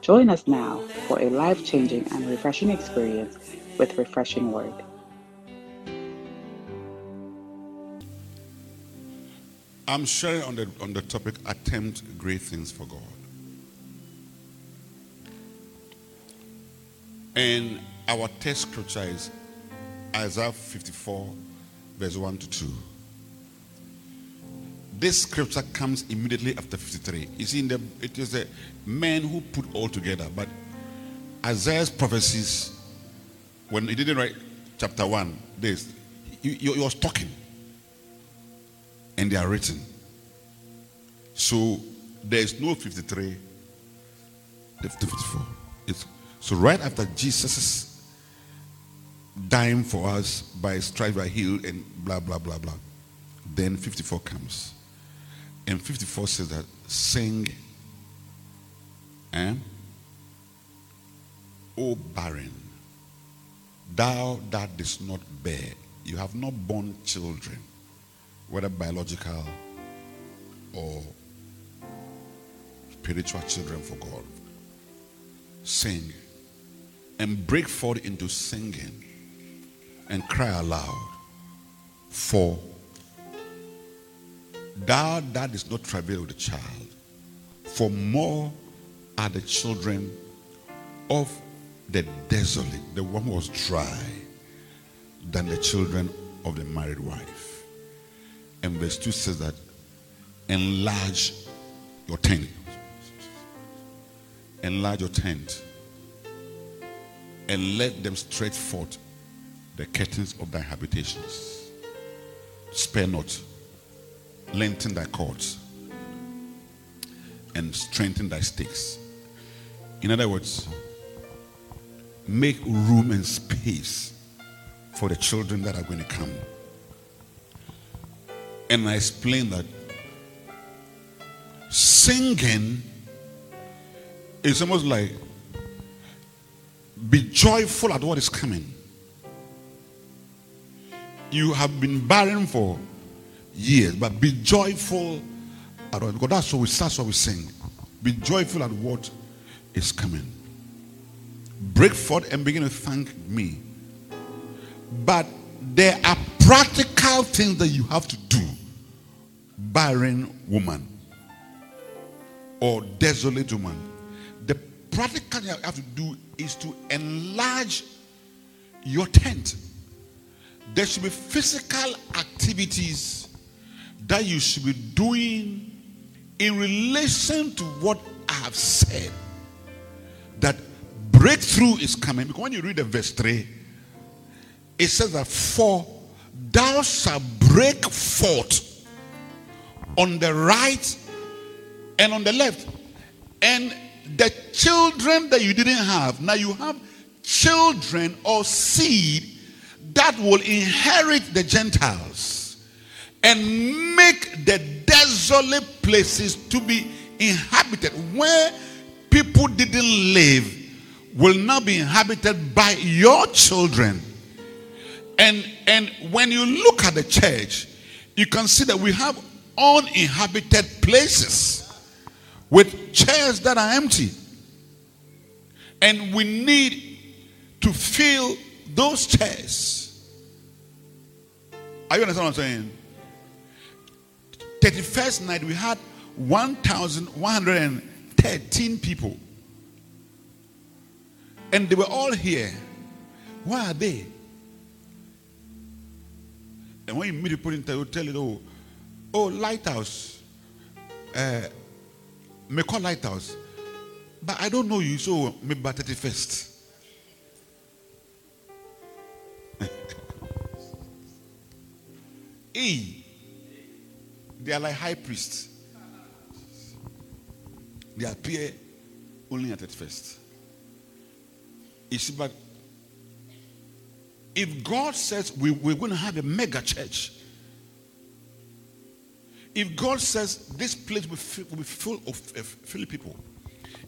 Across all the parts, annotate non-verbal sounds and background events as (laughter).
Join us now for a life changing and refreshing experience with Refreshing Word. I'm sharing on the, on the topic attempt great things for God. And our text scripture is Isaiah 54, verse 1 to 2. This scripture comes immediately after 53. You see, in the, it is the men who put all together. But Isaiah's prophecies, when he didn't write chapter 1, this, he, was talking. And they are written. So there is no 53, 54. It's, so right after Jesus' dying for us by stripes by healed and blah blah blah blah. Then 54 comes. And 54 says that sing and O barren, thou that does not bear, you have not born children, whether biological or spiritual children for God. Sing and break forth into singing and cry aloud. For thou that is not travail with a child, for more are the children of the desolate, the one who was dry, than the children of the married wife. And verse 2 says that enlarge your tent. Enlarge your tent. And let them stretch forth the curtains of thy habitations. Spare not, lengthen thy cords, and strengthen thy stakes. In other words, make room and space for the children that are going to come. And I explained that singing is almost like be joyful at what is coming you have been barren for years, but be joyful at what, because that's what we, that's what we sing. Be joyful at what is coming. Break forth and begin to thank me. But there are practical things that you have to do, barren woman or desolate woman. The practical you have to do is to enlarge your tent there should be physical activities that you should be doing in relation to what I have said. That breakthrough is coming. Because when you read the verse 3, it says that for thou shalt break forth on the right and on the left. And the children that you didn't have, now you have children or seed that will inherit the Gentiles and make the desolate places to be inhabited where people didn't live will now be inhabited by your children and and when you look at the church you can see that we have uninhabited places with chairs that are empty and we need to fill those chairs. Are you understand what I'm saying? 31st night, we had 1,113 people. And they were all here. Why are they? And when you meet the people in will tell you, oh, oh, lighthouse. Uh, may call lighthouse. But I don't know you, so maybe by 31st. (laughs) Hey, they are like high priests. They appear only at it first. You see, but if God says we, we're going to have a mega church, if God says this place will, fill, will be full of uh, people,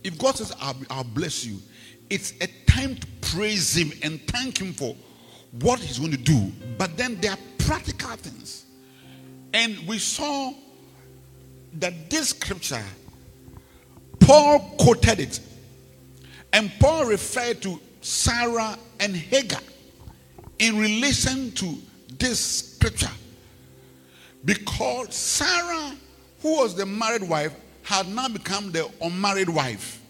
if God says I'll, I'll bless you, it's a time to praise Him and thank Him for what He's going to do. But then there are practical things. And we saw that this scripture, Paul quoted it. And Paul referred to Sarah and Hagar in relation to this scripture. Because Sarah, who was the married wife, had now become the unmarried wife.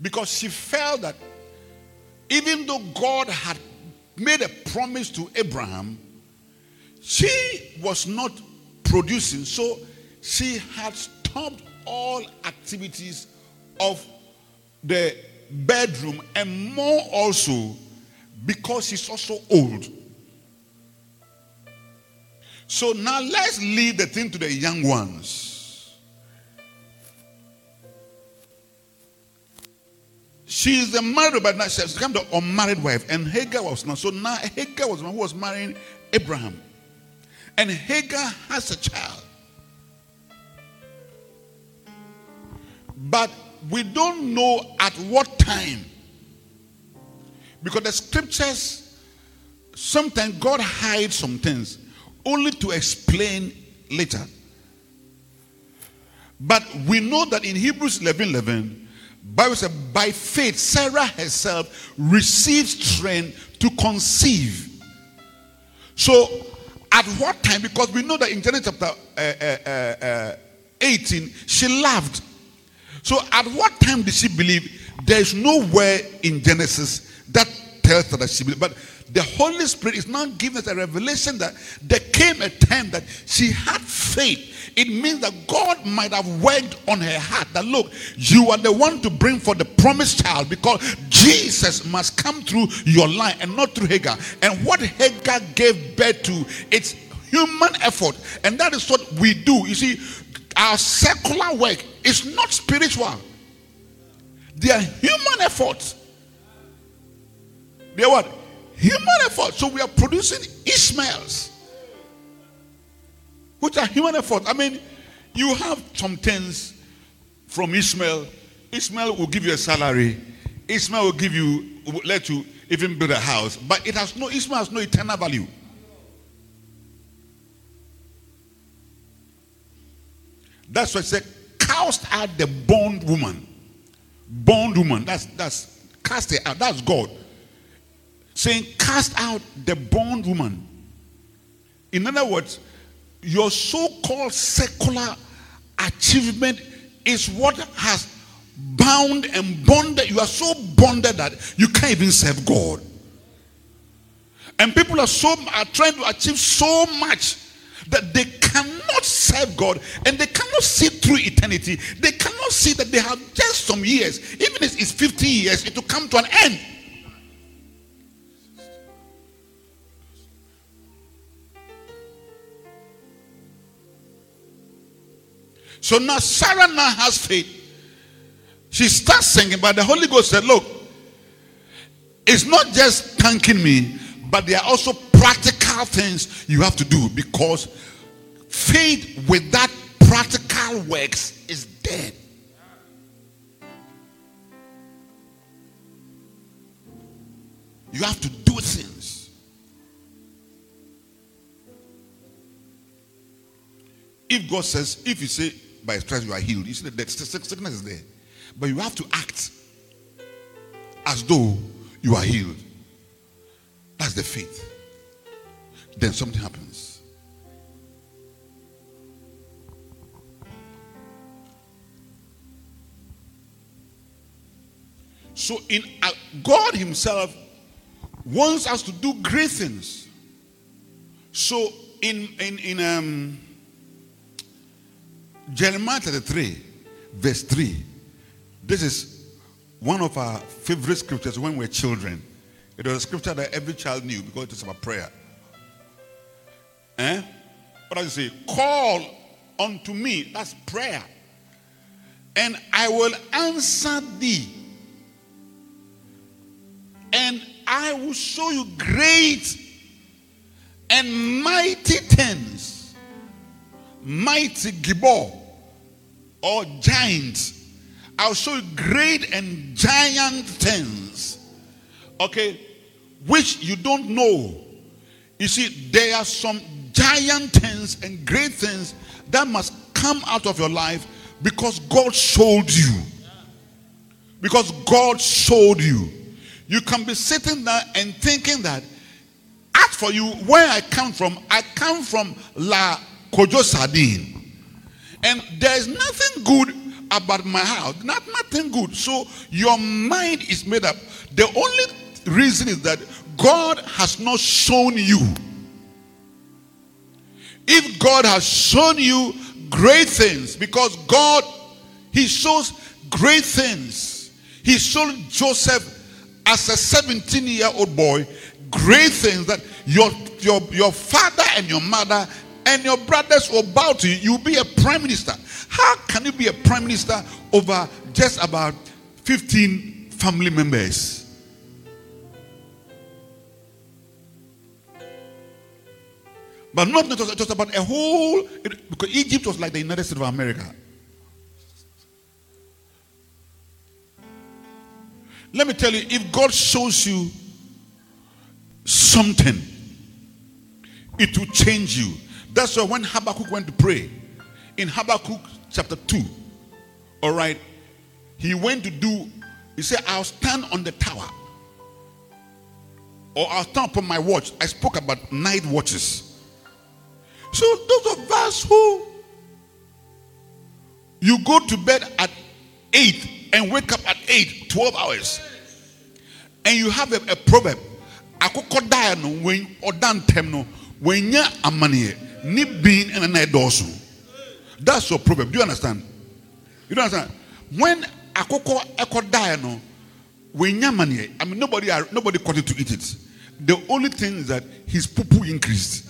Because she felt that even though God had made a promise to Abraham, she was not producing. So she had stopped all activities of the bedroom and more also because she's also old. So now let's leave the thing to the young ones. She is the married, but now she's become the unmarried wife, and Hagar was not. So now Hagar was the one who was marrying Abraham, and Hagar has a child. But we don't know at what time. Because the scriptures, sometimes God hides some things only to explain later. But we know that in Hebrews 11 11, Bible says, by faith, Sarah herself received strength to conceive. So, at what time? Because we know that in Genesis chapter uh, uh, uh, 18, she laughed. So, at what time did she believe? There is nowhere in Genesis that tells her that she believed. But the Holy Spirit is now giving us a revelation that there came a time that she had faith. It means that God might have worked on her heart that look, you are the one to bring for the promised child because Jesus must come through your line and not through Hagar. And what Hagar gave birth to, it's human effort. And that is what we do. You see, our secular work is not spiritual. They are human efforts. They are what? Human effort. So we are producing Ishmaels, which are human effort. I mean, you have some things from Ishmael. Ishmael will give you a salary. Ishmael will give you, will let you even build a house. But it has no, Ishmael has no eternal value. That's why I said, cast out the bond woman. Bond woman. That's that's cast it out. That's God saying, Cast out the bond woman. In other words, your so called secular achievement is what has bound and bonded. You are so bonded that you can't even serve God. And people are so are trying to achieve so much that they cannot serve God and they cannot see through eternity. They cannot see that they have just some years, even if it's 50 years, it will come to an end. So now Sarah now has faith. She starts singing, but the Holy Ghost said, Look, it's not just thanking me, but there are also practical things you have to do because faith without practical works is dead. You have to do things. If God says, if you say, by stripes you are healed. You see, the sickness is there. But you have to act as though you are healed. That's the faith. Then something happens. So, in uh, God Himself wants us to do great things. So, in in in um Jeremiah 33, verse 3. This is one of our favorite scriptures when we were children. It was a scripture that every child knew because it was about prayer. Eh? What does it say? Call unto me. That's prayer. And I will answer thee. And I will show you great and mighty things. Mighty Gibor or giants. I'll show you great and giant things. Okay, which you don't know. You see, there are some giant things and great things that must come out of your life because God showed you. Because God showed you. You can be sitting there and thinking that, as for you, where I come from, I come from La Kojo Sardine. And there is nothing good about my house. Not nothing good. So your mind is made up. The only reason is that God has not shown you. If God has shown you great things, because God, He shows great things. He showed Joseph as a 17 year old boy great things that your, your, your father and your mother and your brothers will bow to you. You'll be a prime minister. How can you be a prime minister over just about 15 family members? But not just, just about a whole, because Egypt was like the United States of America. Let me tell you, if God shows you something, it will change you. That's why when Habakkuk went to pray, in Habakkuk chapter 2, all right, he went to do, he said, I'll stand on the tower, or I'll stand upon my watch. I spoke about night watches. So, those of us who you go to bed at 8 and wake up at 8, 12 hours, and you have a, a proverb, when ɔda ntɛm no wɔnya amaneɛ ne bin ɛna na ɛdɔɔso that's your problem. do you understand? You don't understand? When akokɔ ɛkɔ daa no amaneɛ i mean nobody are, nobody caught it to eat it. The only thing is that his poo increased.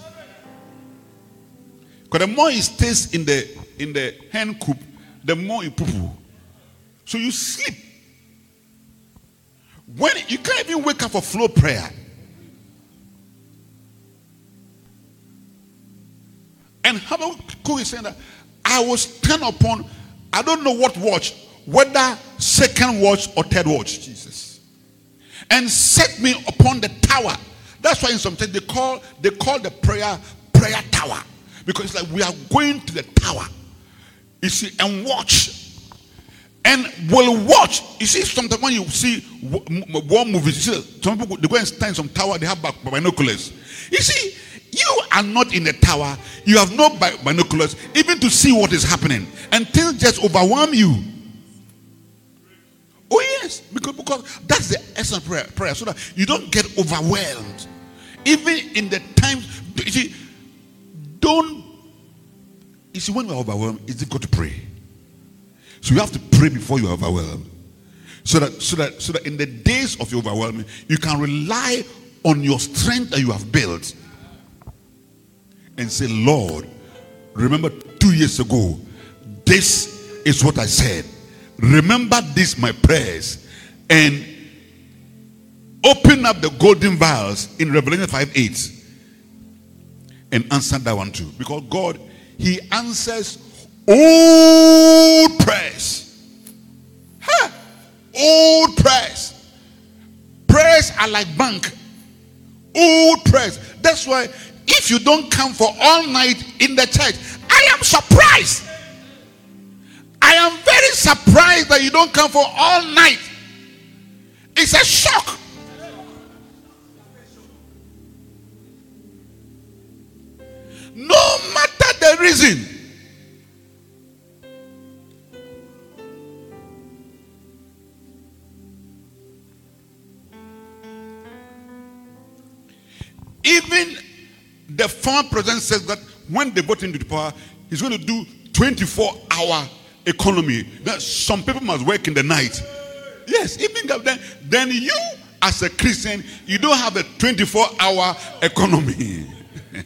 Because the more he stays in the in the hen coop the more he poo so you sleep. When you can't even wake up for flow prayer And Habakkuk is saying that I will stand upon, I don't know what watch, whether second watch or third watch, Jesus. And set me upon the tower. That's why in some things they call they call the prayer prayer tower. Because it's like we are going to the tower. You see, and watch. And will watch. You see, sometimes when you see war movies, you see some people they go and stand in some tower, they have binoculars. You see, you are not in the tower. You have no binoculars even to see what is happening. And things just overwhelm you. Oh, yes. Because, because that's the essence of prayer, prayer. So that you don't get overwhelmed. Even in the times, you see, don't, you see, when we're overwhelmed, it's difficult to pray. So you have to pray before you're overwhelmed. So that, so that, so that in the days of your overwhelming, you can rely on your strength that you have built and say, Lord, remember two years ago, this is what I said. Remember this, my prayers, and open up the golden vials in Revelation 5 8 and answer that one too. Because God, He answers old prayers. Huh? Old prayers. Prayers are like bank. Old prayers. That's why if you don't come for all night in the church, I am surprised. I am very surprised that you don't come for all night. It's a shock. No matter the reason. Even the former president says that when they vote into the power, he's going to do 24 hour economy. That some people must work in the night. Yes, even then, then you as a Christian, you don't have a 24 hour economy. (laughs)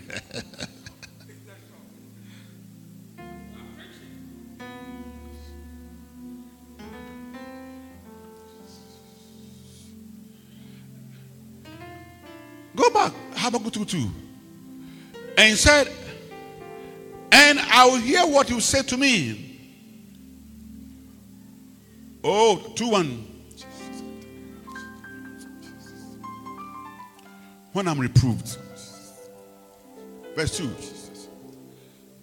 Go back, Habakkuk 2 2. And he said, And I will hear what you say to me. Oh, two one. When I'm reproved. Verse 2.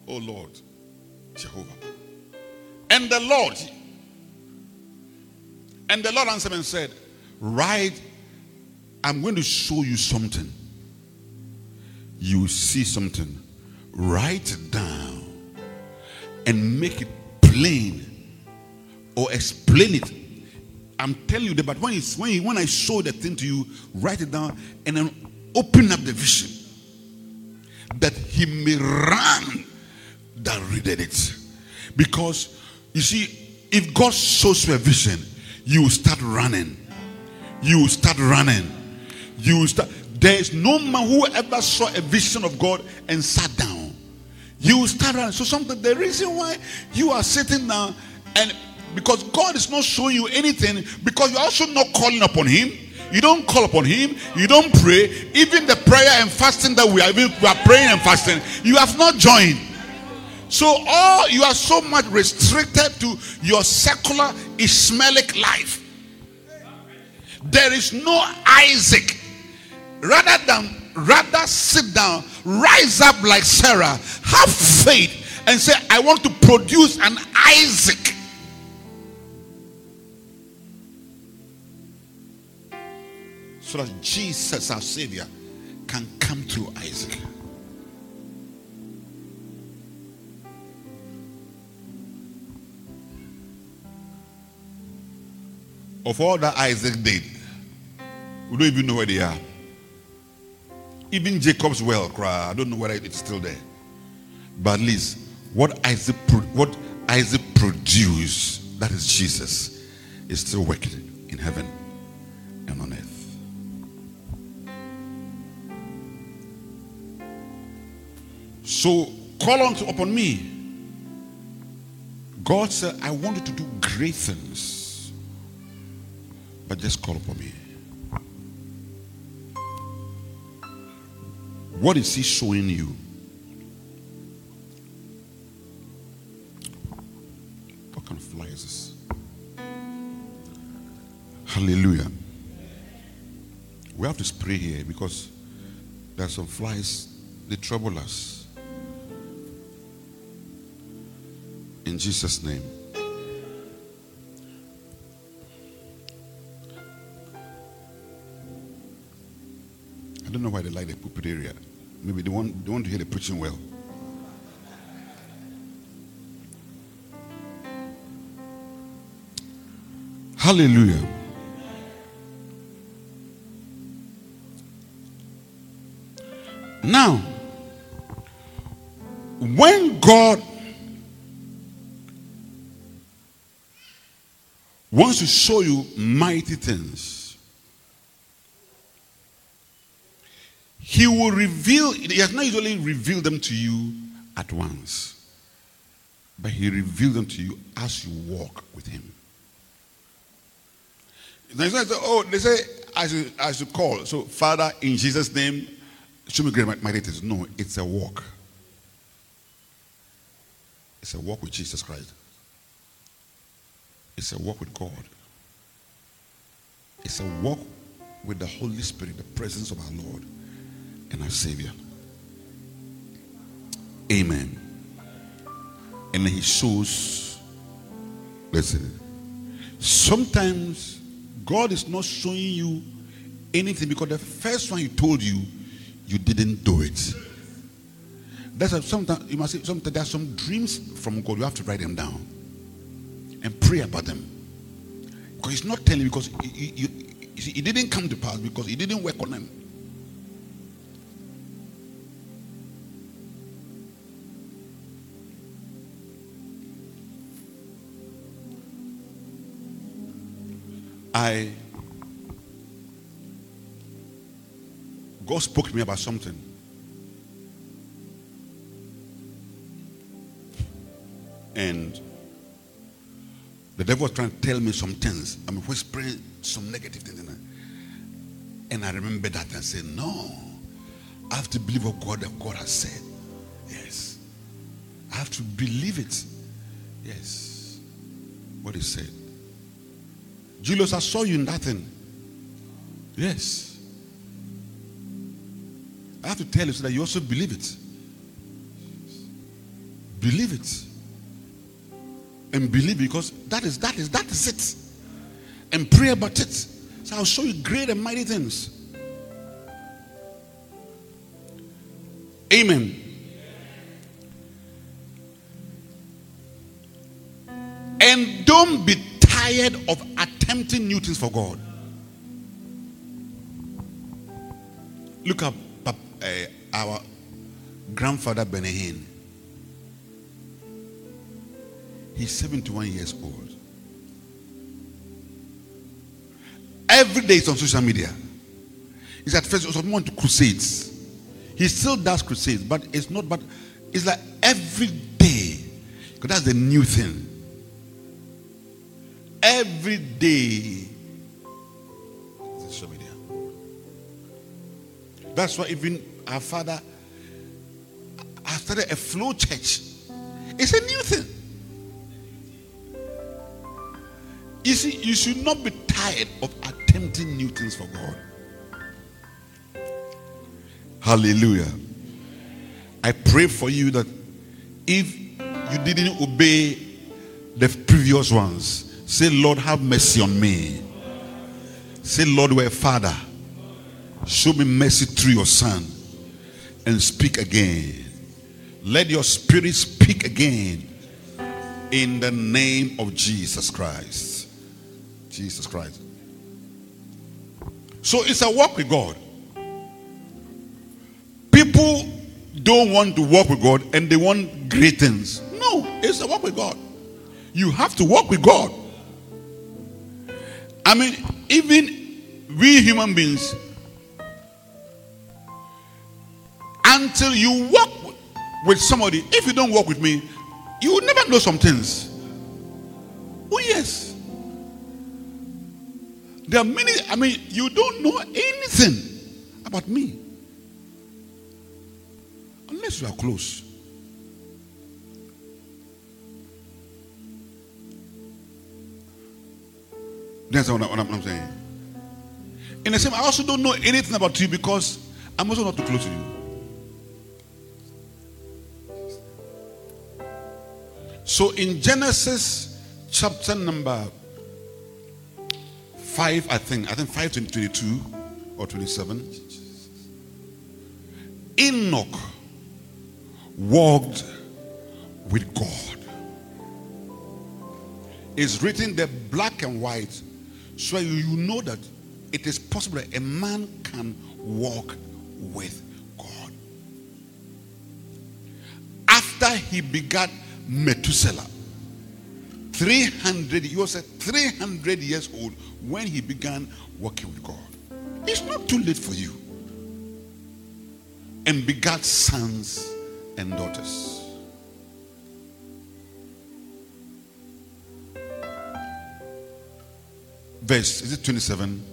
Oh Lord, Jehovah. And the Lord, and the Lord answered and said, Write, I'm going to show you something. You see something. Write it down and make it plain or explain it. I'm telling you that, but when, it's, when, when I show the thing to you, write it down and then open up the vision that he may run that readeth it. Because you see, if God shows you a vision, you will start running. You will start running. You will start. There is no man who ever saw a vision of God and sat down. You start running. So something the reason why you are sitting down and because God is not showing you anything, because you're also not calling upon Him. You don't call upon Him. You don't pray. Even the prayer and fasting that we are, we are praying and fasting, you have not joined. So all you are so much restricted to your secular Ishmaelic life. There is no Isaac. Rather than rather sit down, rise up like Sarah, have faith, and say, I want to produce an Isaac. So that Jesus, our Savior, can come through Isaac. Of all that Isaac did, we don't even know where they are. Even Jacob's well. I don't know whether it's still there. But at least what Isaac what Isaac produced, that is Jesus, is still working in heaven and on earth. So call on to, upon me. God said, I want you to do great things. But just call upon me. What is he showing you? What kind of fly is this? Hallelujah. We have to spray here because there are some flies, they trouble us. In Jesus' name. I don't know why they like the pulpit area. Maybe they want, they want to hear the preaching well. Hallelujah. Now, when God wants to show you mighty things, He will reveal, He has not usually revealed them to you at once, but He reveals them to you as you walk with Him. They say, oh, they say I should call. So, Father, in Jesus' name, show me great mighty things. No, it's a walk. It's a walk with Jesus Christ. It's a walk with God. It's a walk with the Holy Spirit, the presence of our Lord and our Savior. Amen. And He shows, listen, sometimes God is not showing you anything because the first one He told you, you didn't do it. That's a, sometimes you must say sometimes there are some dreams from God. You have to write them down and pray about them. Because He's not telling you because he, he, he, he didn't come to pass because He didn't work on them. I God spoke to me about something. And the devil was trying to tell me some things. I'm whispering some negative things. And I remember that and said, No, I have to believe what God, God has said. Yes. I have to believe it. Yes. What he said. Julius, I saw you in that thing. Yes. I have to tell you so that you also believe it. Believe it. And believe because that is that is that is it. And pray about it. So I'll show you great and mighty things. Amen. And don't be tired of attempting things for God. Look up uh, our grandfather Benahin. He's 71 years old. Every day he's on social media. He's at first also went to crusades. He still does crusades, but it's not, but it's like every day. Because that's the new thing. Every day. That's why even our father I started a flow church. It's a new thing. You see, you should not be tired of attempting new things for God. Hallelujah. I pray for you that if you didn't obey the previous ones, say, Lord, have mercy on me. Say, Lord, we're Father. Show me mercy through your Son and speak again. Let your spirit speak again in the name of Jesus Christ. Jesus Christ. So it's a walk with God. People don't want to walk with God and they want great things. No, it's a walk with God. You have to walk with God. I mean, even we human beings, until you walk with somebody, if you don't walk with me, you will never know some things. Oh, yes. There are many, I mean, you don't know anything about me unless you are close. That's what, I'm, what I'm saying. In the same, I also don't know anything about you because I'm also not too close to you. So in Genesis chapter number 5, I think, I think 5 22 or 27, Enoch walked with God. It's written there black and white, so you know that it is possible that a man can walk with God. After he begat Methuselah, 300, he was 300 years old when he began working with God. It's not too late for you. And begat sons and daughters. Verse, is it 27?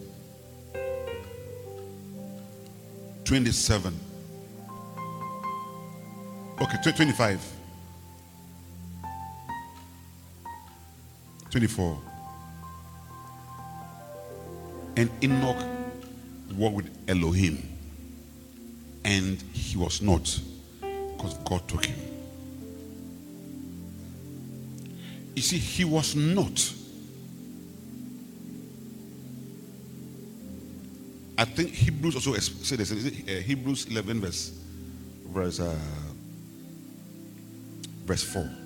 27. Okay, 25. 24. And Enoch walked with Elohim, and he was not, because God took him. You see, he was not. I think Hebrews also said this. Uh, Hebrews 11 verse verse uh, verse 4.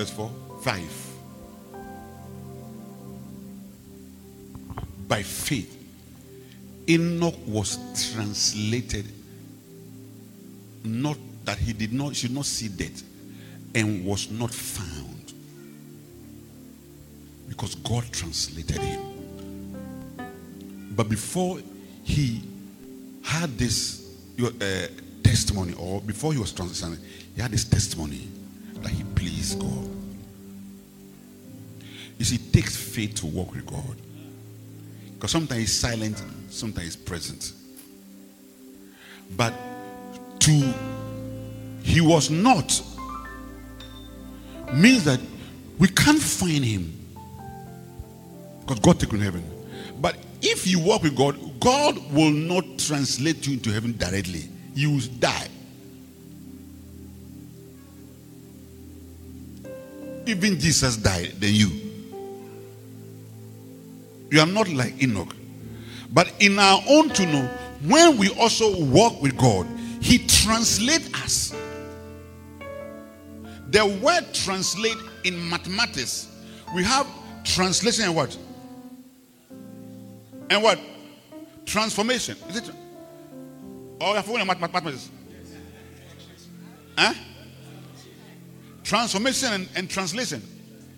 Verse 4 5 by faith enoch was translated not that he did not should not see death and was not found. Because god translated him. But before he had this uh, testimony or before he was translated he had this testimony that he pleased God. You see, it takes faith to walk with God. Because sometimes he's silent, sometimes he's present. But to he was not means that we can't find him. Because God took him in heaven. But if you walk with God, God will not translate you into heaven directly. You will die. Even Jesus died then you. You are not like Enoch. But in our own to know, when we also walk with God, He translates us. The word translate in mathematics, we have translation and what? And what? Transformation. Is it? Oh, you're following mathematics? Huh? Transformation and, and translation.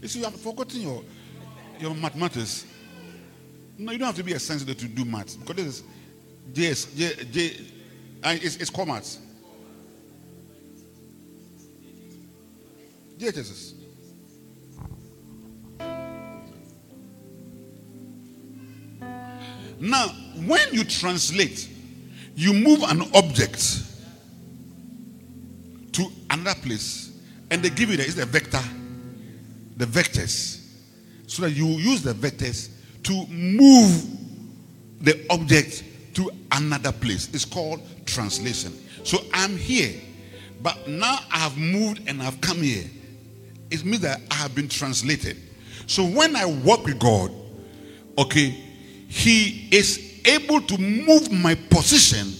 You see, you have forgotten your, your mathematics. No, you don't have to be a sensitive to do maths because this is J, J, J, it's, it's core maths. JHSS. Now, when you translate, you move an object to another place, and they give you the, it's the vector, the vectors, so that you use the vectors to move the object to another place. It's called translation. So I'm here, but now I have moved and I've come here. It means that I have been translated. So when I walk with God, okay, He is able to move my position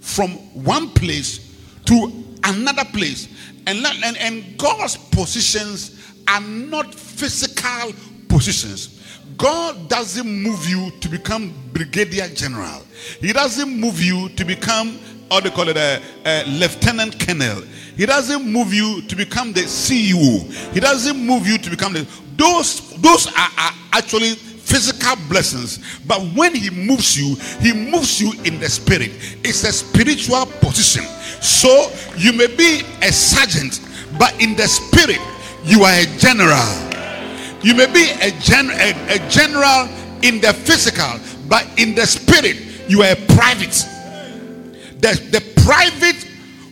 from one place to another place. And, and, and God's positions are not physical positions. God doesn't move you to become brigadier general. He doesn't move you to become, or they call it a, a lieutenant colonel. He doesn't move you to become the CEO. He doesn't move you to become the. Those those are, are actually physical blessings. But when he moves you, he moves you in the spirit. It's a spiritual position. So you may be a sergeant, but in the spirit, you are a general. You may be a, gen- a, a general in the physical, but in the spirit, you are a private. The, the private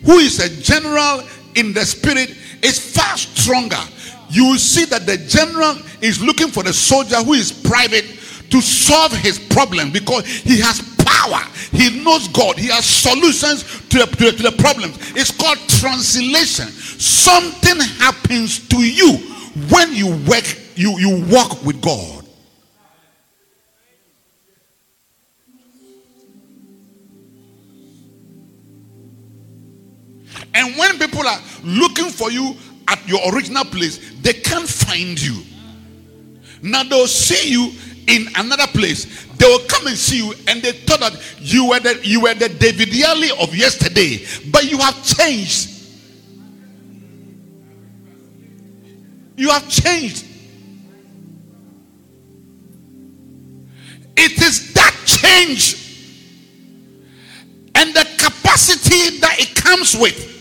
who is a general in the spirit is far stronger. You will see that the general is looking for the soldier who is private to solve his problem because he has power. He knows God. He has solutions to the, to the, to the problems. It's called translation. Something happens to you when you work, you, you walk with God. And when people are looking for you at your original place, they can't find you. Now they'll see you in another place. They will come and see you, and they thought that you were the you were the David Yalleh of yesterday, but you have changed. You have changed. It is that change and the capacity that it comes with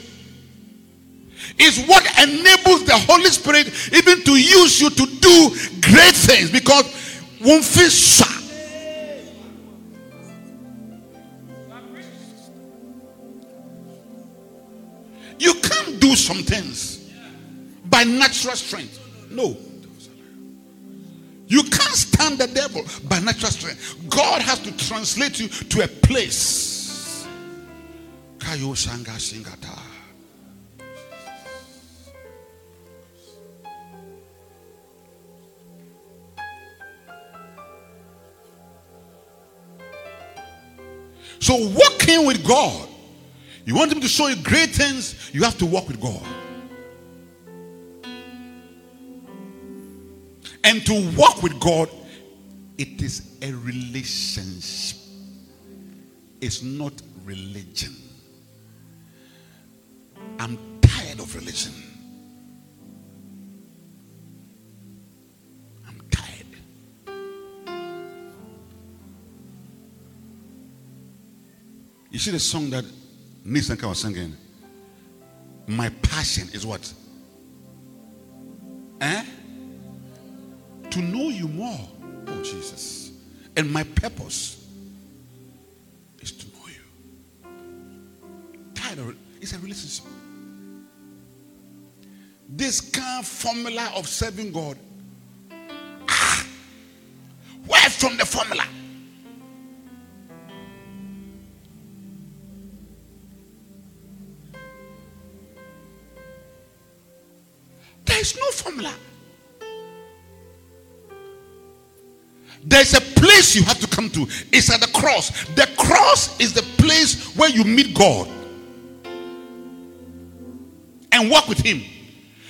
is what enables the Holy Spirit even to use you to do great things because won't feel You can't do some things by natural strength. No. You can't stand the devil by natural strength. God has to translate you to a place. Kayo Singata. So walking with God, you want him to show you great things, you have to walk with God. And to walk with God, it is a relationship. It's not religion. I'm tired of religion. I'm tired. You see the song that Nisanka was singing? My passion is what? Eh? To know you more. Oh, Jesus. And my purpose is to know you. It. It's a relationship. This kind of formula of serving God. Ah, where from the formula? There is no formula. Place you have to come to. It's at the cross. The cross is the place where you meet God and walk with Him.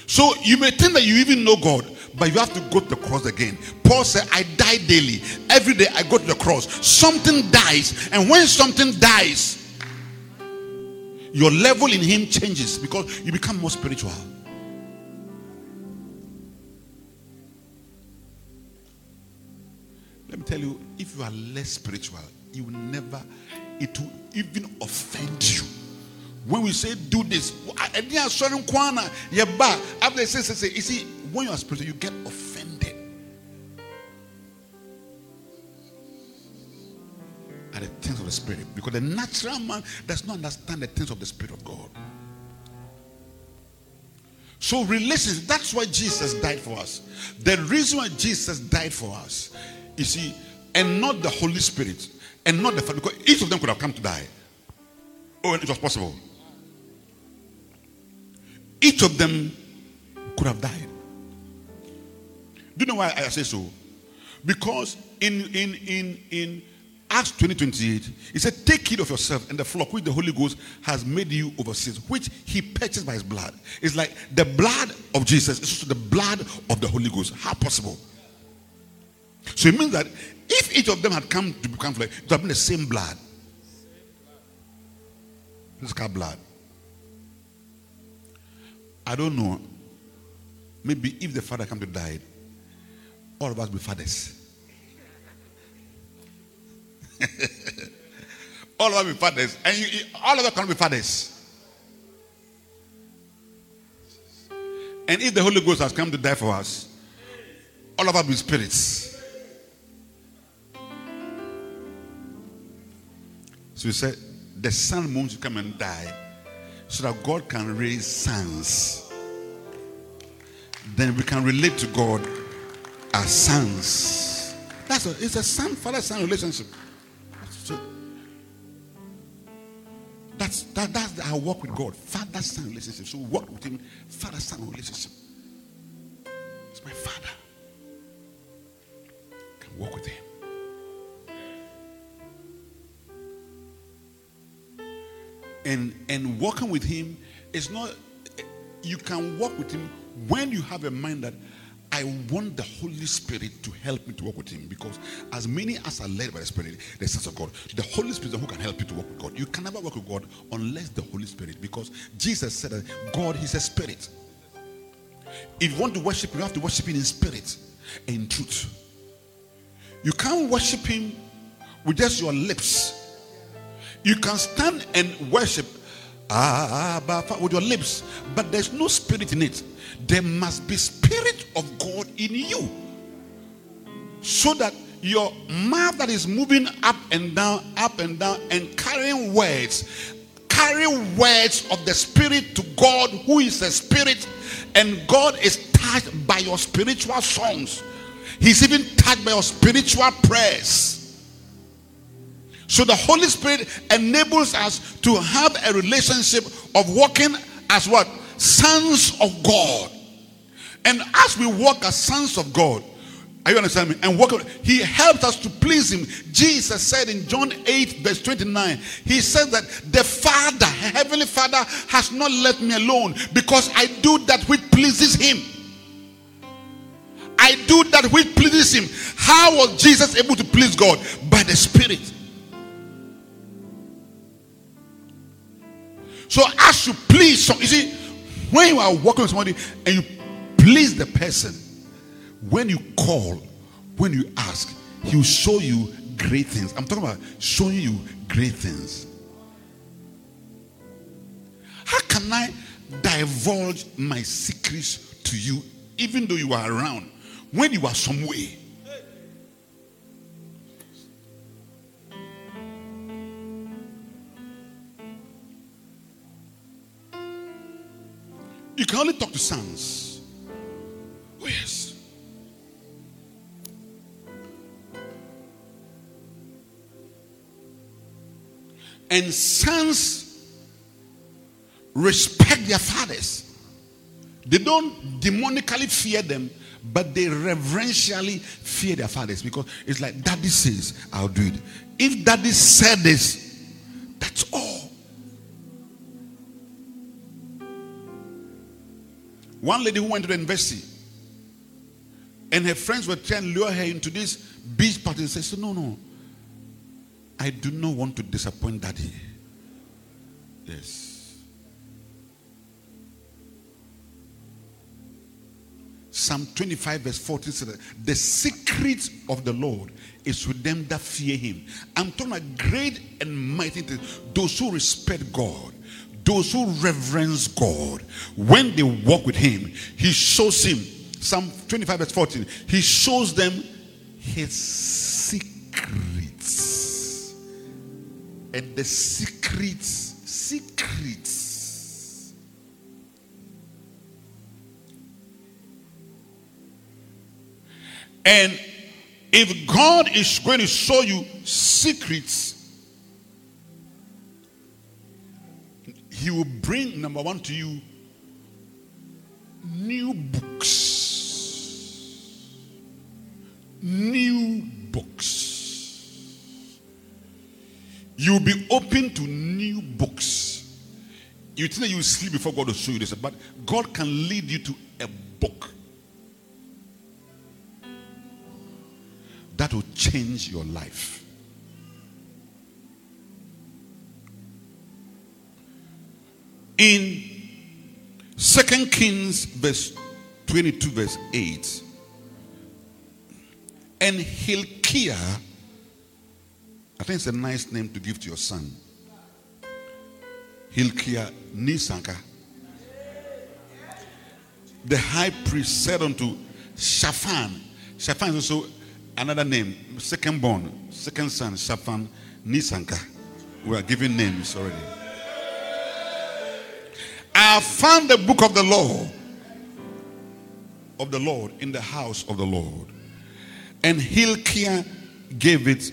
So you may think that you even know God, but you have to go to the cross again. Paul said, I die daily. Every day I go to the cross. Something dies. And when something dies, your level in Him changes because you become more spiritual. Tell you, if you are less spiritual, you will never, it will even offend you. When we say do this, after they say, say, say, you see, when you are spiritual, you get offended at the things of the spirit because the natural man does not understand the things of the spirit of God. So, relations, that's why Jesus died for us. The reason why Jesus died for us you see, and not the Holy Spirit, and not the Father, because each of them could have come to die. Oh, and it was possible. Each of them could have died. Do you know why I say so? Because in in in in Acts 20 28, he said, Take heed of yourself and the flock which the Holy Ghost has made you overseas, which he purchased by his blood. It's like the blood of Jesus is the blood of the Holy Ghost. How possible? So it means that if each of them had come to become flesh, it would have been the same blood. Called blood. I don't know. Maybe if the father come to die, all of us be fathers. (laughs) all of us be fathers. And you, all of us can be fathers. And if the Holy Ghost has come to die for us, all of us be spirits. So he said, the son moves to come and die so that God can raise sons. Then we can relate to God as sons. That's a, it's a son father son relationship. So that's that, that's our walk with God. Father son relationship. So walk with him, father son relationship. It's my father. can walk with him. And and walking with him is not you can walk with him when you have a mind that I want the Holy Spirit to help me to walk with Him because as many as are led by the Spirit, the sons of God, the Holy Spirit who can help you to walk with God. You can never walk with God unless the Holy Spirit, because Jesus said that God is a spirit. If you want to worship you have to worship Him in spirit and in truth. You can't worship Him with just your lips you can stand and worship with your lips, but there's no spirit in it. There must be spirit of God in you. So that your mouth that is moving up and down, up and down, and carrying words, carry words of the spirit to God, who is a spirit, and God is touched by your spiritual songs. He's even touched by your spiritual prayers. So the Holy Spirit enables us to have a relationship of walking as what? Sons of God. And as we walk as sons of God, are you understanding me? And walk, he helps us to please him. Jesus said in John 8, verse 29, he said that the Father, Heavenly Father, has not left me alone because I do that which pleases him. I do that which pleases him. How was Jesus able to please God? By the Spirit. So as you please, so you see, when you are working with somebody and you please the person, when you call, when you ask, he will show you great things. I'm talking about showing you great things. How can I divulge my secrets to you even though you are around, when you are somewhere, can only talk to sons. Oh, yes. And sons respect their fathers. They don't demonically fear them, but they reverentially fear their fathers because it's like daddy says, I'll do it. If daddy said this, One lady who went to the university and her friends were trying to lure her into this beach party and said, No, no, I do not want to disappoint daddy. Yes. Psalm 25, verse 14 says, The secret of the Lord is with them that fear him. I'm talking about great and mighty things. Those who respect God, those who reverence God, when they walk with him, he shows him. Psalm 25, verse 14, he shows them his secrets. And the secrets, secrets And if God is going to show you secrets, He will bring, number one, to you new books. New books. You'll be open to new books. You think that you sleep before God will show you this, but God can lead you to a book that will change your life. In Second Kings, verse 22, verse 8, and Hilkiah, I think it's a nice name to give to your son. Hilkiah Nisanka. The high priest said unto Shaphan, Shaphan is also another name, second born, second son, Shaphan Nisanka. We are giving names already. I found the book of the law of the Lord in the house of the Lord. And Hilkiah gave it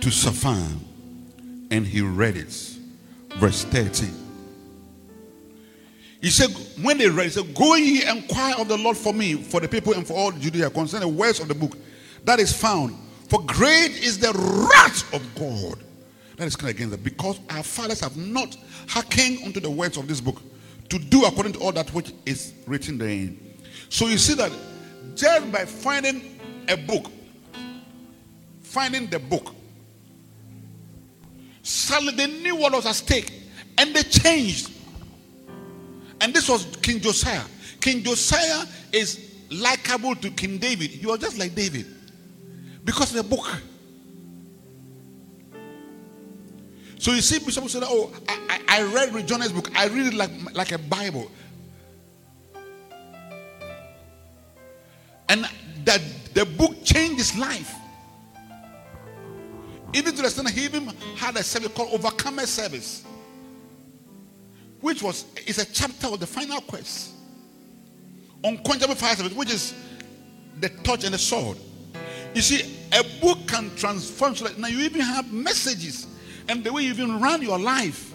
to Shaphan and he read it. Verse 13. He said, when they read, he said, Go ye and inquire of the Lord for me, for the people and for all Judea concerning the words of the book that is found. For great is the wrath of God. That is against that. Because our fathers have not hearkened unto the words of this book to do according to all that which is written therein. So you see that just by finding a book, finding the book, suddenly they knew what was at stake and they changed. And this was King Josiah. King Josiah is likable to King David. He was just like David because of the book. So you see, Bishop said, Oh, I, I, I read Rick Joyner's book. I read it like, like a Bible. And that the book changed his life. Even to the extent he even had a service called Overcomer Service, which was is a chapter of the final quest. Unquenchable fire service, which is the torch and the sword. You see, a book can transform. Now you even have messages and the way you even run your life.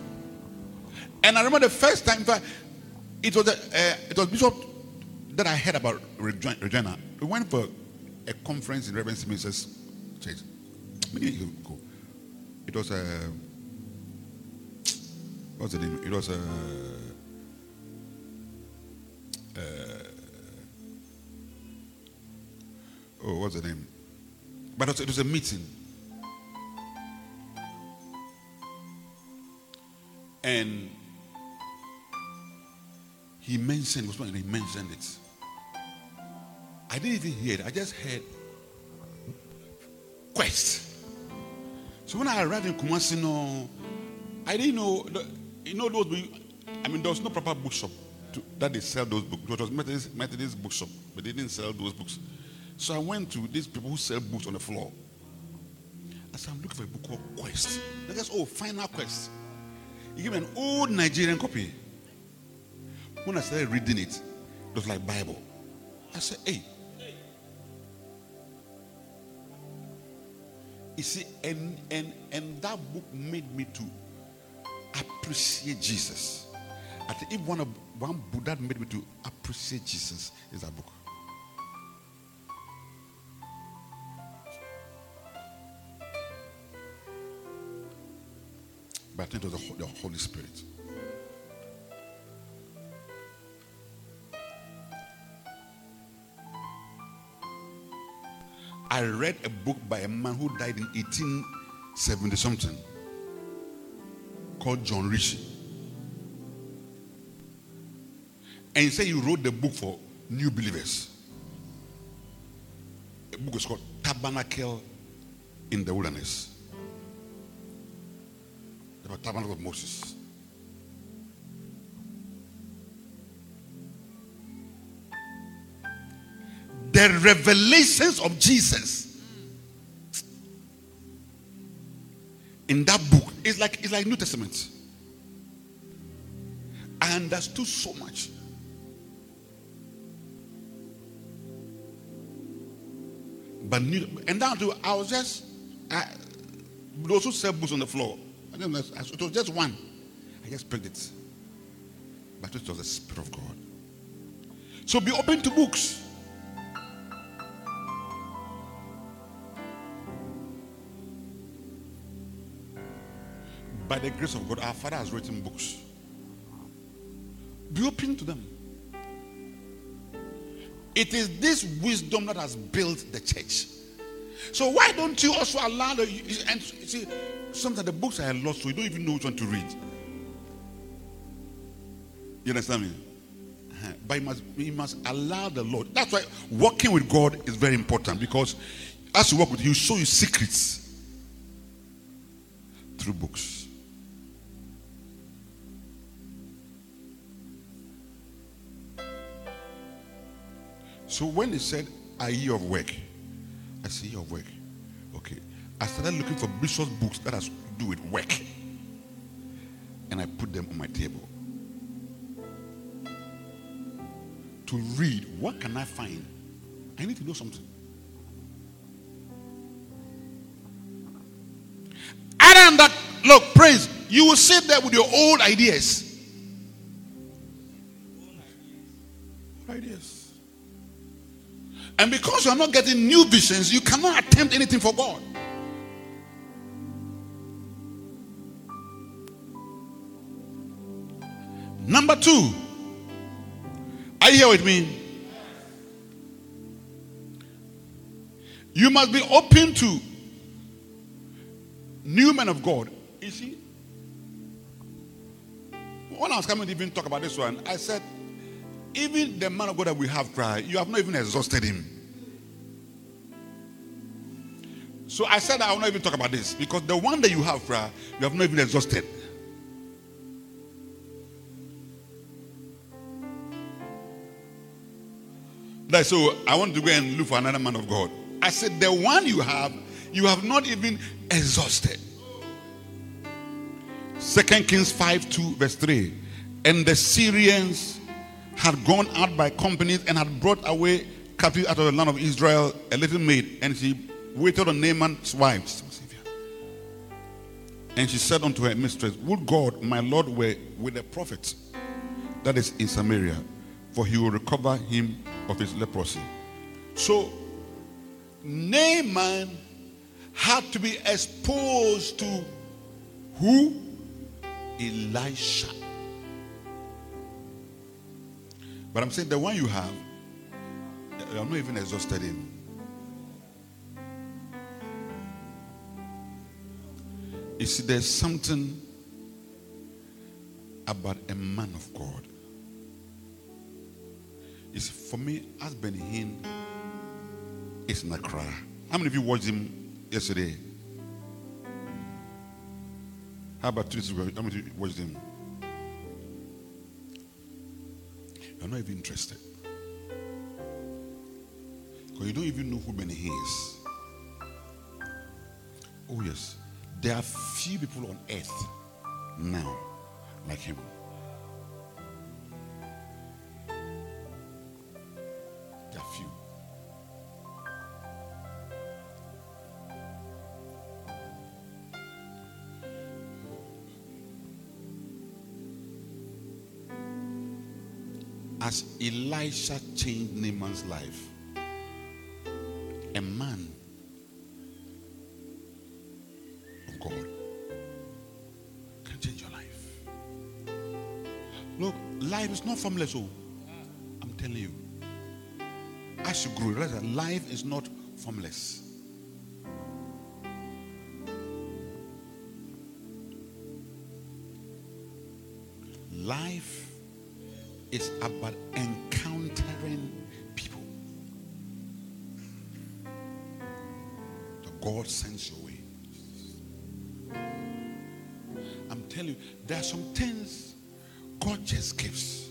And I remember the first time, fact, it was a, uh, it was Bishop that I heard about Rick Joyner. We went for a conference in Reverend Smith's church. Many years ago. It was a what's the name? It was a, a oh, what's the name? But it was a meeting. And he mentioned, was he mentioned it. I didn't even hear it. I just heard quest. So when I arrived in Kumasi, no, I didn't know, you know, those, I mean, there was no proper bookshop. to, that they sell those books. It was Methodist, Methodist bookshop, but they didn't sell those books. So I went to these people who sell books on the floor. I said, I'm looking for a book called Quest. They just, oh, Final Quest. He gave me an old Nigerian copy. When I started reading it, it was like Bible. I said, hey. You see, and and and that book made me to appreciate Jesus. I think if one of one book that made me to appreciate Jesus is that book. It was the Holy Spirit. I read a book by a man who died in 1870 something called John Ritchie. And he said he wrote the book for new believers. The book is called Tabernacle in the Wilderness. The the revelations of Jesus in that book is like it's like New Testament. I understood so much. But and down to I was just I, those who sell books on the floor. I it was just one. I just picked it. But it was the Spirit of God. So be open to books. by the grace of God, our Father has written books. Be open to them. It is this wisdom that has built the church. So why don't you also allow the and see sometimes the books are lost, so you don't even know which one to read. You understand me? Uh-huh. But you must, you must allow the Lord. That's why working with God is very important because as you work with Him, He show you secrets through books. So when they said, a year of work, I said, year of work. I started looking for Bishop's books that has to do with work. And I put them on my table. To read, what can I find? I need to know something. Than that, look, praise, you will sit there with your old ideas. Old ideas. And because you are not getting new visions, you cannot attempt anything for God. Number two, are you here with me? You must be open to new men of God. You see? When I was coming to even talk about this one, I said, even the man of God that we have cried, you have not even exhausted him. So I said I will not even talk about this because the one that you have cried, you have not even exhausted. Like, so I want to go and look for another man of God. I said, the one you have, you have not even exhausted. Second Kings 5 2, verse 3. And the Syrians had gone out by companies and had brought away captive out of the land of Israel a little maid, and she waited on Naaman's wives. And she said unto her mistress, Would God, my Lord, were with a prophet that is in Samaria, for he will recover him of his leprosy. So Naaman had to be exposed to who? Elisha. But I'm saying the one you have, I'm not even exhausted in. You see, there's something about a man of God. See, for me, as Benny Hinn is in Accra. How many of you watched him yesterday? How about two ago? How many of you watched him? You're not even interested. Because you don't even know who Benny is. Oh, yes. There are few people on earth now like him. As Elisha changed Naaman's life, a man of God can change your life. Look, life is not formless. Oh, I'm telling you. As you grow, realize that life is not formless. Life about encountering people. That God sends your way. I'm telling you, there are some things God just gives.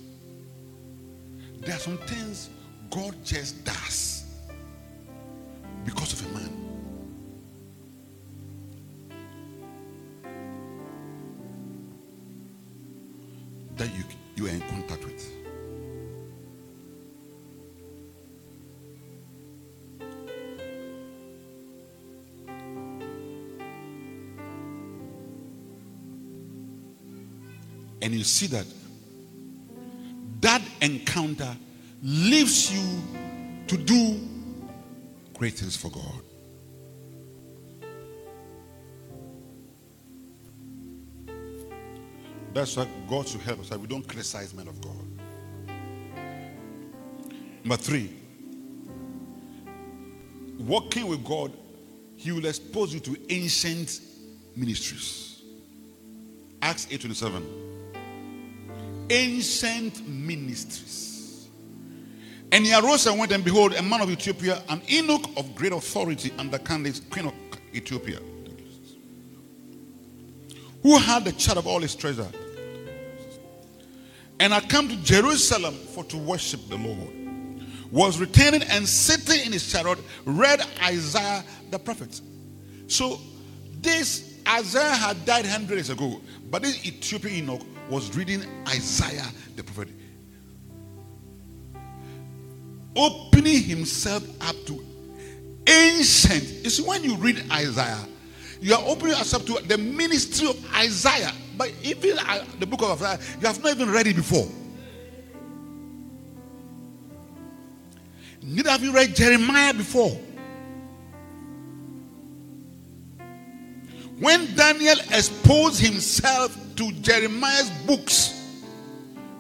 There are some things God just does because of a man. You see that that encounter leaves you to do great things for God. That's why God should help us that we don't criticize men of God. Number three, working with God, He will expose you to ancient ministries. Acts 8:27. Ancient ministries. And he arose and went, and behold, a man of Ethiopia, an eunuch of great authority under Candace, queen of Ethiopia, who had the charge of all his treasure, and had come to Jerusalem for to worship the Lord, was returning and sitting in his chariot, read Isaiah the prophet. So this Isaiah had died hundred years ago, but this Ethiopian eunuch was reading Isaiah the prophet, opening himself up to ancient. You see, when you read Isaiah, you are opening yourself to the ministry of Isaiah. But even uh, the book of Isaiah, you have not even read it before. Neither have you read Jeremiah before. When Daniel exposed himself to Jeremiah's books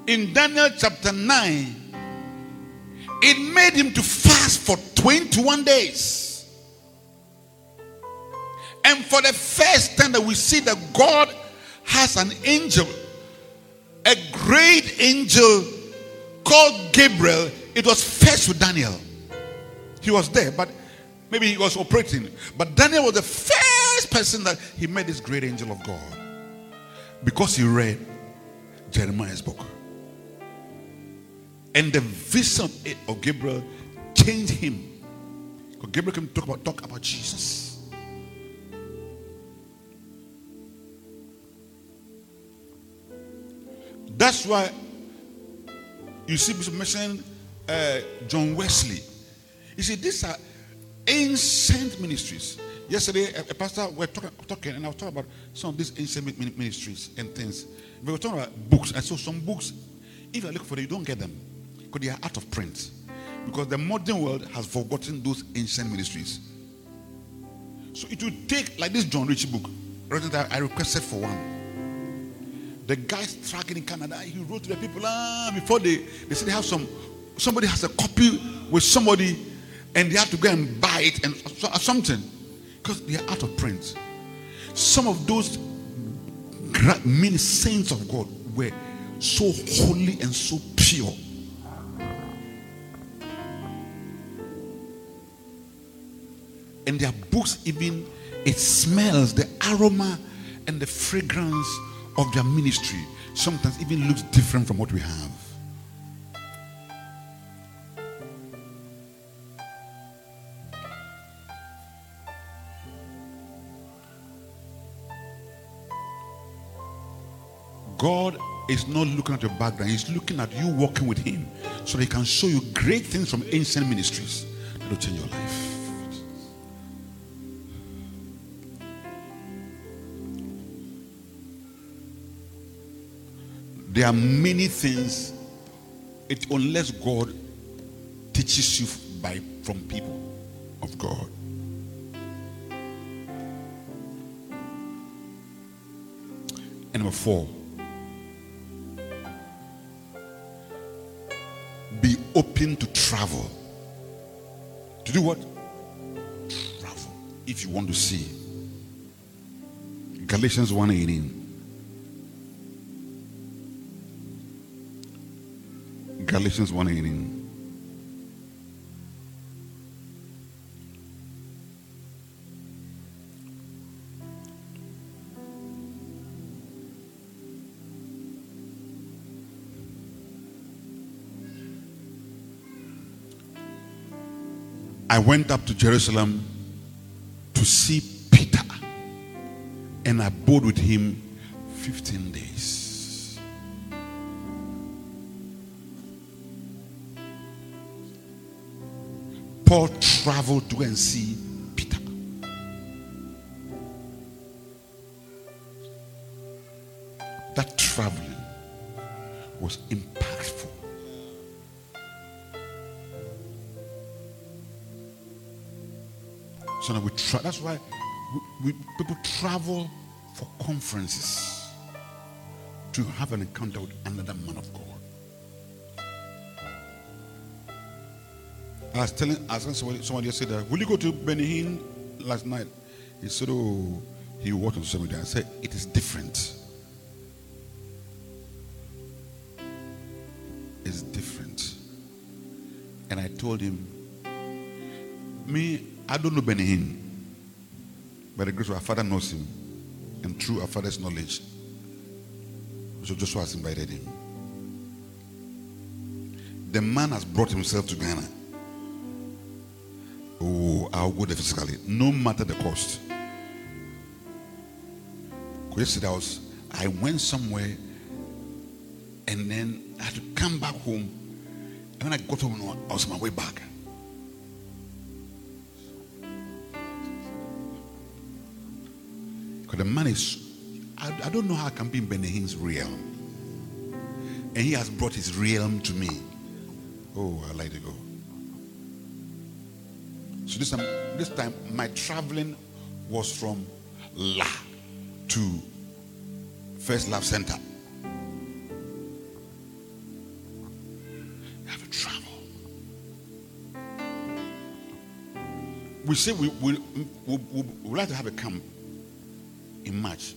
in Daniel chapter 9, it made him to fast for 21 days. And for the first time that we see that God has an angel, a great angel called Gabriel, it was first with Daniel. He was there, but maybe he was operating. But Daniel was the first person that he met this great angel of God because he read Jeremiah's book. And the vision of Gabriel changed him. Because Gabriel can talk about talk about Jesus. That's why you see Bishop mentioning uh, John Wesley. You see, these are ancient ministries. Yesterday, a, a pastor were talking, talking, and I was talking about some of these ancient ministries and things. We were talking about books. I saw some books. If you look for them, you don't get them because they are out of print. Because the modern world has forgotten those ancient ministries. So it would take, like this John Ritchie book, I requested for one. The guy struggling in Canada, he wrote to the people ah, before they, they said they have some, somebody has a copy with somebody and they have to go and buy it and something because they are out of print. Some of those many saints of God were so holy and so pure. And their books, even it smells the aroma and the fragrance of their ministry. Sometimes even looks different from what we have. Is not looking at your background, He's looking at you walking with Him so that He can show you great things from ancient ministries that will change your life. There are many things, it, unless God teaches you by from people of God. And number four, open to travel. To do what? Travel. If you want to see. Galatians 1:18. Galatians 1:18. I went up to Jerusalem to see Peter and I abode with him 15 days. Paul traveled to and see Peter. That traveling was impactful. So we tra- that's why we, we, people travel for conferences to have an encounter with another man of God. I was telling, I somebody, somebody that, will you go to Benny Hinn last night? He said, oh, he watched on media. I said, it is different. It's different. And I told him, me, I don't know Hinn. By the grace of our Father knows him. And through our Father's knowledge, so Joshua has invited him. The man has brought himself to Ghana. Oh, I'll go there physically, no matter the cost. Yesterday, I, was, I went somewhere and then I had to come back home. And when I got home, I was on my way back. Because the man is, I, I, don't know how I can be in Benny realm. And he has brought his realm to me. Oh, I like to go. So this time, this time my traveling was from La to First Love Center. You have to travel. We say we, we, we, we, we like to have a camp in March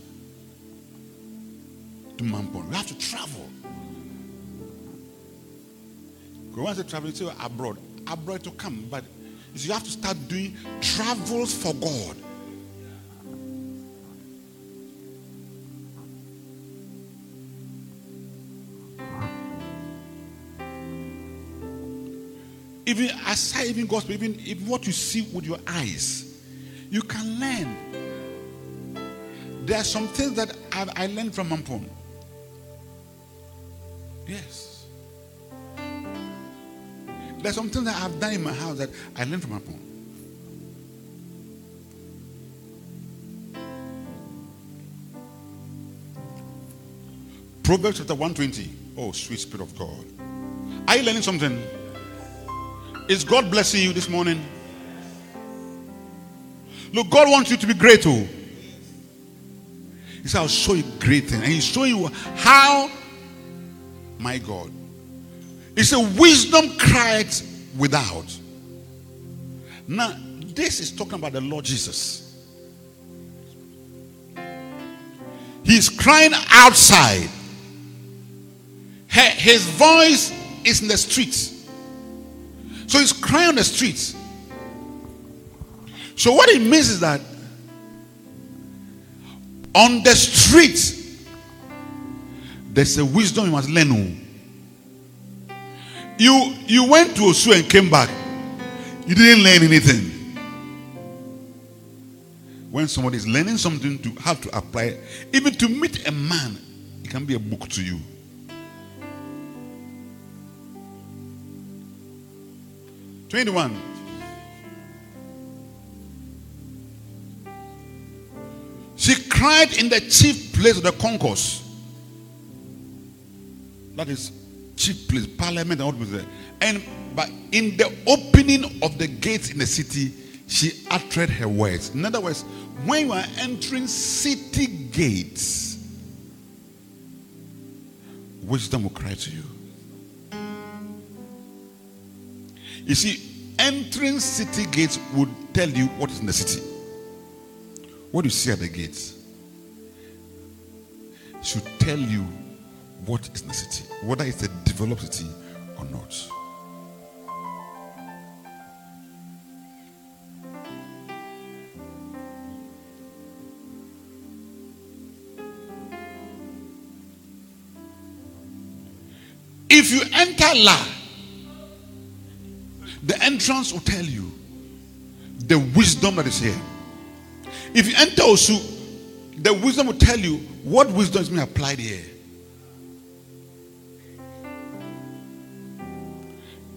to Mampon. We have to travel. Go on to travel to abroad. Abroad to come, but you have to start doing travels for God. Even aside even gospel, even, even what you see with your eyes, you can learn. There are some things that I, I learned from Mampon. Yes. There's some things that I've done in my house that I learned from Mampon. Proverbs chapter 120. Oh, sweet spirit of God. Are you learning something? Is God blessing you this morning? Look, God wants you to be too. He said, I'll show you great things. And he's showing you how, my God. He said, wisdom cried without. Now, this is talking about the Lord Jesus. He's crying outside. His voice is in the streets. So he's crying on the streets. So what it means is that on the street, there's a wisdom you must learn. Oh. You you went to Osu and came back. You didn't learn anything. When somebody is learning something to how to apply it, even to meet a man, it can be a book to you. Twenty-one. She cried in the chief place of the concourse. That is chief place, parliament, and. And but in the opening of the gates in the city, she uttered her words. In other words, when you are entering city gates, wisdom will cry to you. You see, entering city gates would tell you what is in the city. What you see at the gates should tell you what is the city, whether it's a developed city or not. If you enter La, the entrance will tell you the wisdom that is here. If you enter Osu, the wisdom will tell you what wisdom is being applied here.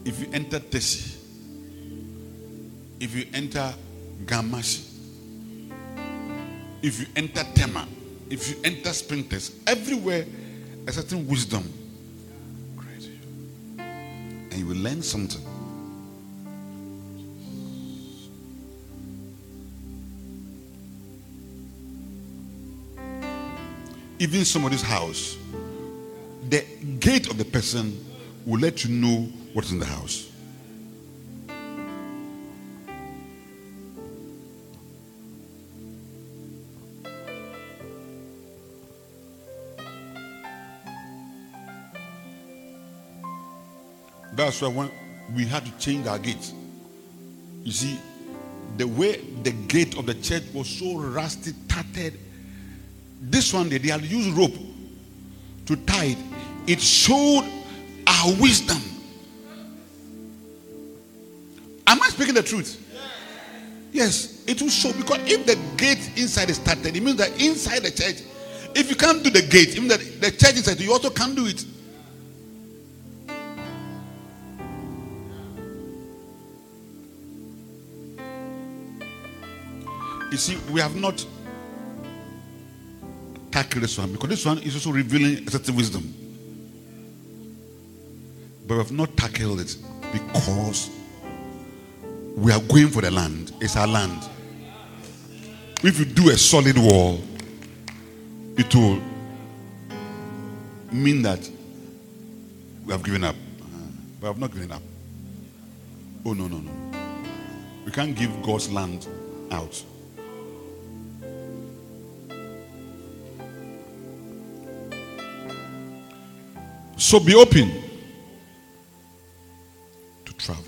If you enter Teshie, if you enter Ga Mashie, if you enter Tema, if you enter Spintex, everywhere a certain wisdom. And you will learn something. Even somebody's house, the gate of the person will let you know what's in the house. That's why when we had to change our gate. You see, the way the gate of the church was so rusty, tattered, this one they, they had used rope to tie it. It showed our wisdom. Am I speaking the truth? Yes, it will show because if the gate inside is started, it means that inside the church, if you can't do the gate, even that the church inside, you also can't do it. You see, we have not tackle this one because this one is also revealing a certain wisdom. But we have not tackled it because we are going for the land. It's our land. If you do a solid wall, it will mean that we have given up. But we have not given up. Oh, no, no, no. We can't give God's land out. So be open to travel.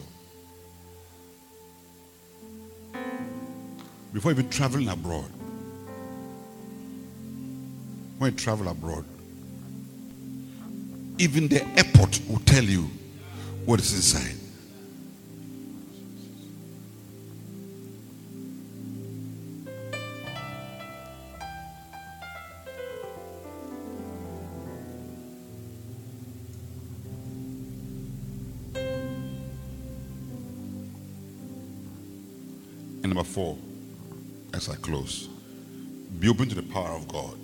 Before even traveling abroad, when you travel abroad, even the airport will tell you what is inside. As I close, be open to the power of God.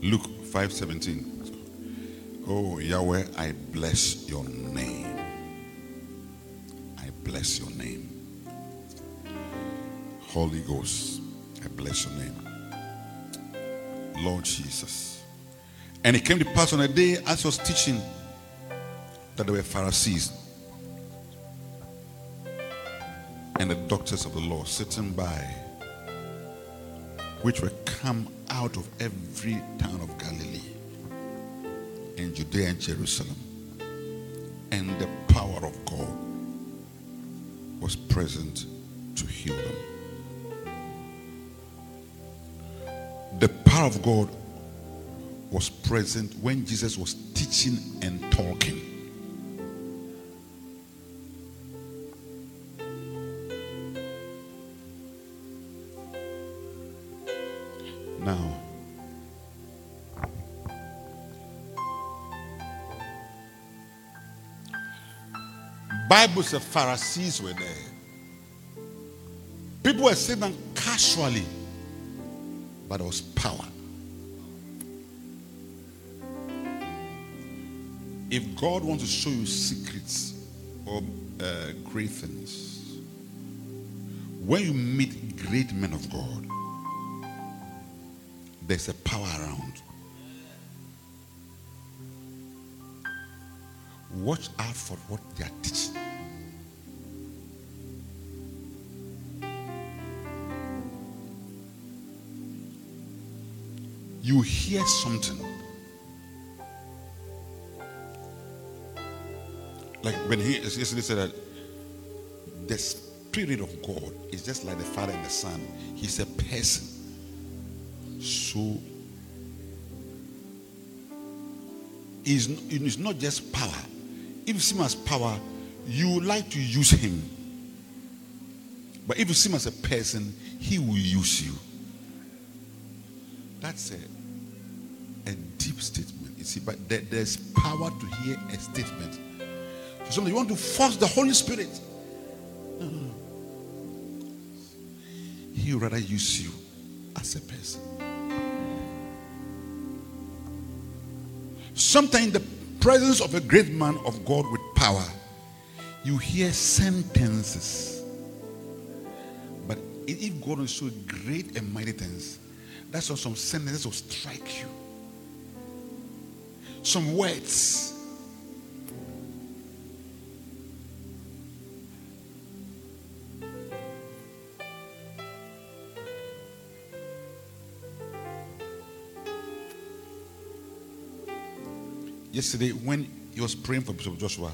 Luke 5:17. Oh Yahweh, I bless your name. I bless your name. Holy Ghost, I bless your name. Lord Jesus. And it came to pass on a day as he was teaching that there were Pharisees the doctors of the law sitting by, which were come out of every town of Galilee and Judea and Jerusalem. And the power of God was present to heal them. The power of God was present when Jesus was teaching and talking. Bible says Pharisees were there. People were sitting casually, but there was power. If God wants to show you secrets or uh, great things, when you meet great men of God, there's a power around. Watch out for what they are teaching. You hear something. Like when he yesterday said that the Spirit of God is just like the Father and the Son. He's a person. So it's not just power. If you see him as power, you like to use him. But if you see him as a person, he will use you. That's a, a deep statement. You see, but there, there's power to hear a statement. So somebody you want to force the Holy Spirit. No, no, no. He would rather use you as a person. Sometimes in the presence of a great man of God with power, you hear sentences. But if God is so great and mighty things, that's why some sentences will strike you. Some words. Yesterday, when he was praying for Bishop Joshua,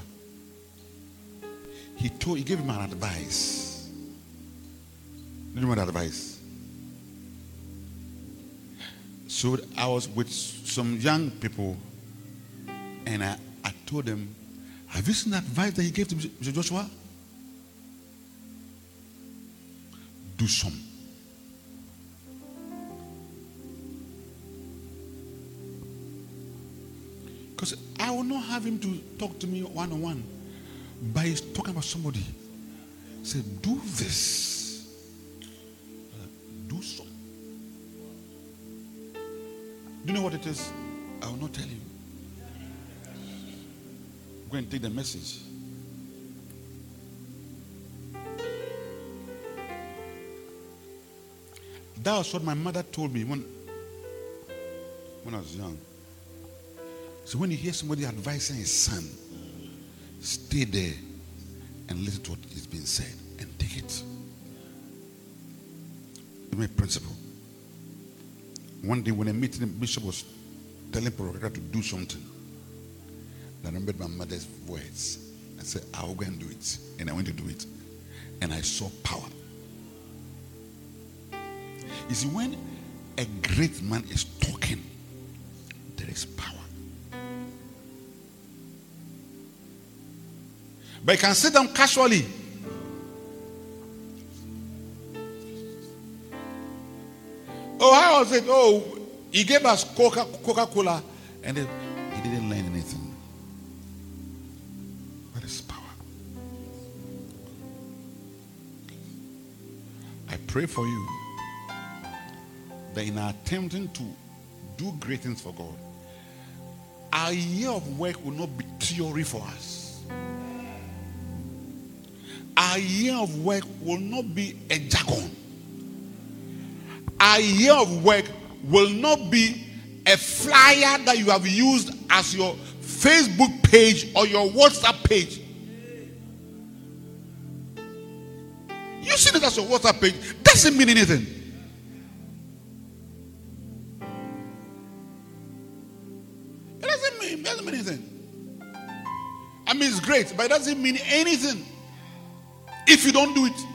he told he gave him an advice. Do you know what advice? So I was with some young people and I, I told them, Have you seen that advice that he gave to Bishop Joshua? Do some. Because I will not have him to talk to me one on one. But he's talking about somebody. Say, do this. You know what it is? I will not tell you. Go and take the message. That was what my mother told me when, when I was young. So when you hear somebody advising his son, stay there and listen to what is being said and take it. It's my principle. One day when a meeting, the bishop was telling Prophet to do something. I remembered my mother's words. I said, I will go and do it. And I went to do it. And I saw power. You see, when a great man is talking, there is power. But you can sit down casually. Was it? Oh, he gave us Coca Cola and he didn't learn anything. What is power? I pray for you that in attempting to do great things for God, our year of work will not be theory for us our year of work will not be a jargon. Our year of work will not be a flyer that you have used as your Facebook page or your WhatsApp page. You see it as your WhatsApp page doesn't mean anything. It doesn't mean, it doesn't mean anything. I mean, it's great, but it doesn't mean anything if you don't do it.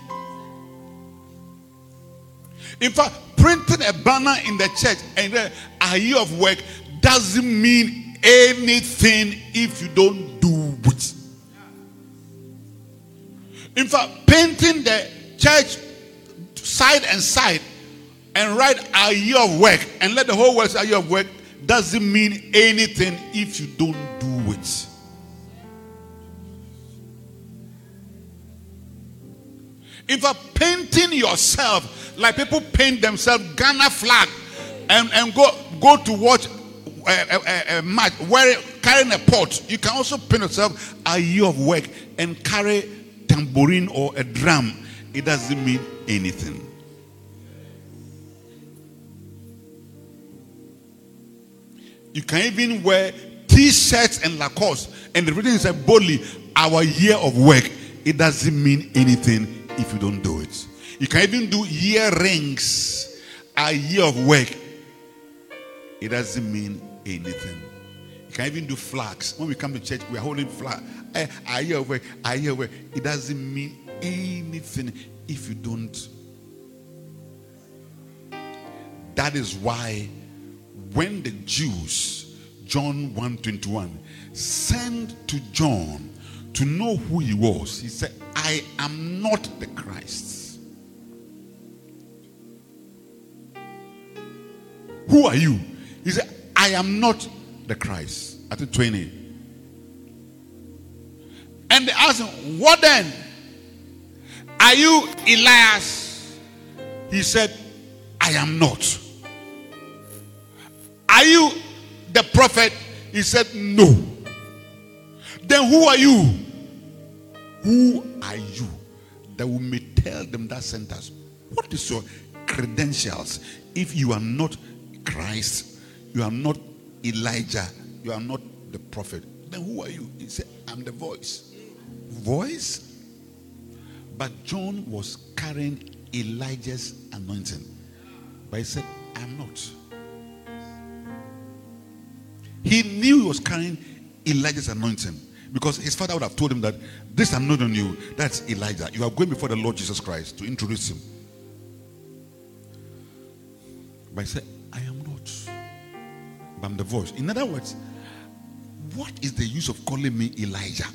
In fact, printing a banner in the church and a year of work doesn't mean anything if you don't do it. In fact, painting the church side and side and write a year of work and let the whole world say a year of work doesn't mean anything if you don't do it. In fact, painting yourself like people paint themselves Ghana flag and, and go, go to watch a, a, a match wearing, carrying a pot. You can also paint yourself a year of work and carry tambourine or a drum. It doesn't mean anything. You can even wear t-shirts and Lacoste and the written is boldly our year of work. It doesn't mean anything if you don't do it. You can even do year rings, a year of work. It doesn't mean anything. You can even do flags. When we come to church, we are holding flag. Eh, a year of work, a year of work. It doesn't mean anything if you don't. That is why when the Jews, John 121, sent to John to know who he was, he said, I am not the Christ. Who are you? He said, I am not the Christ. At the 20. And they asked him, What then? Are you Elias? He said, I am not. Are you the prophet? He said, No. Then who are you? Who are you that we may tell them that sentence? What is your credentials if you are not Christ? You are not Elijah. You are not the prophet. Then who are you? He said, I'm the voice. Voice? But John was carrying Elijah's anointing. But he said, I'm not. He knew he was carrying Elijah's anointing because his father would have told him that this anointing on you, that's Elijah. You are going before the Lord Jesus Christ to introduce him. But he said, I am not. But I'm the voice. In other words, what is the use of calling me Elijah?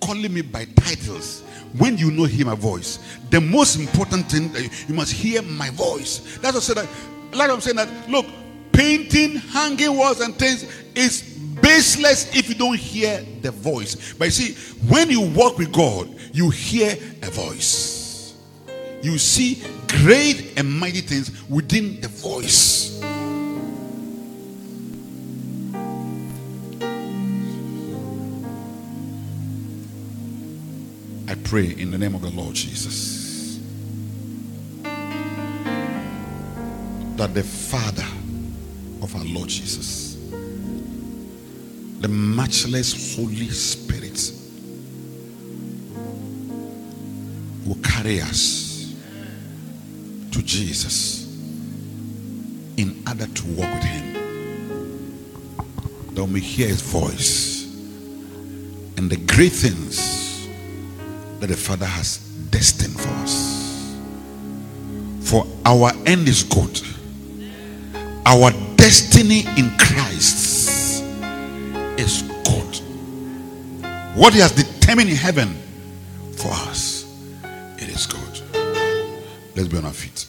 Calling me by titles when you know hear my voice. The most important thing uh, you must hear my voice. That's what I said that. Like I'm saying that. Look, painting, hanging walls, and things is baseless if you don't hear the voice. But you see, when you walk with God, you hear a voice. You see great and mighty things within the voice. I pray in the name of the Lord Jesus that the Father of our Lord Jesus, the matchless Holy Spirit, will carry us to Jesus in order to walk with Him. That we hear His voice and the great things that the Father has destined for us. For our end is good. Our destiny in Christ is good. What He has determined in heaven for us, it is good. Let's be on our feet.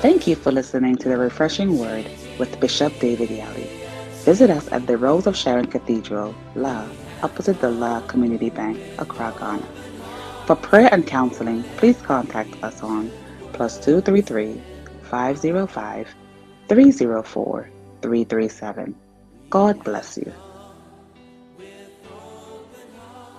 Thank you for listening to the Refreshing Word with Bishop David Yalleh. Visit us at the Rose of Sharon Cathedral, La, opposite the La Community Bank, Accra, Ghana. For prayer and counseling, please contact us on plus 233 505 304 337. God bless you.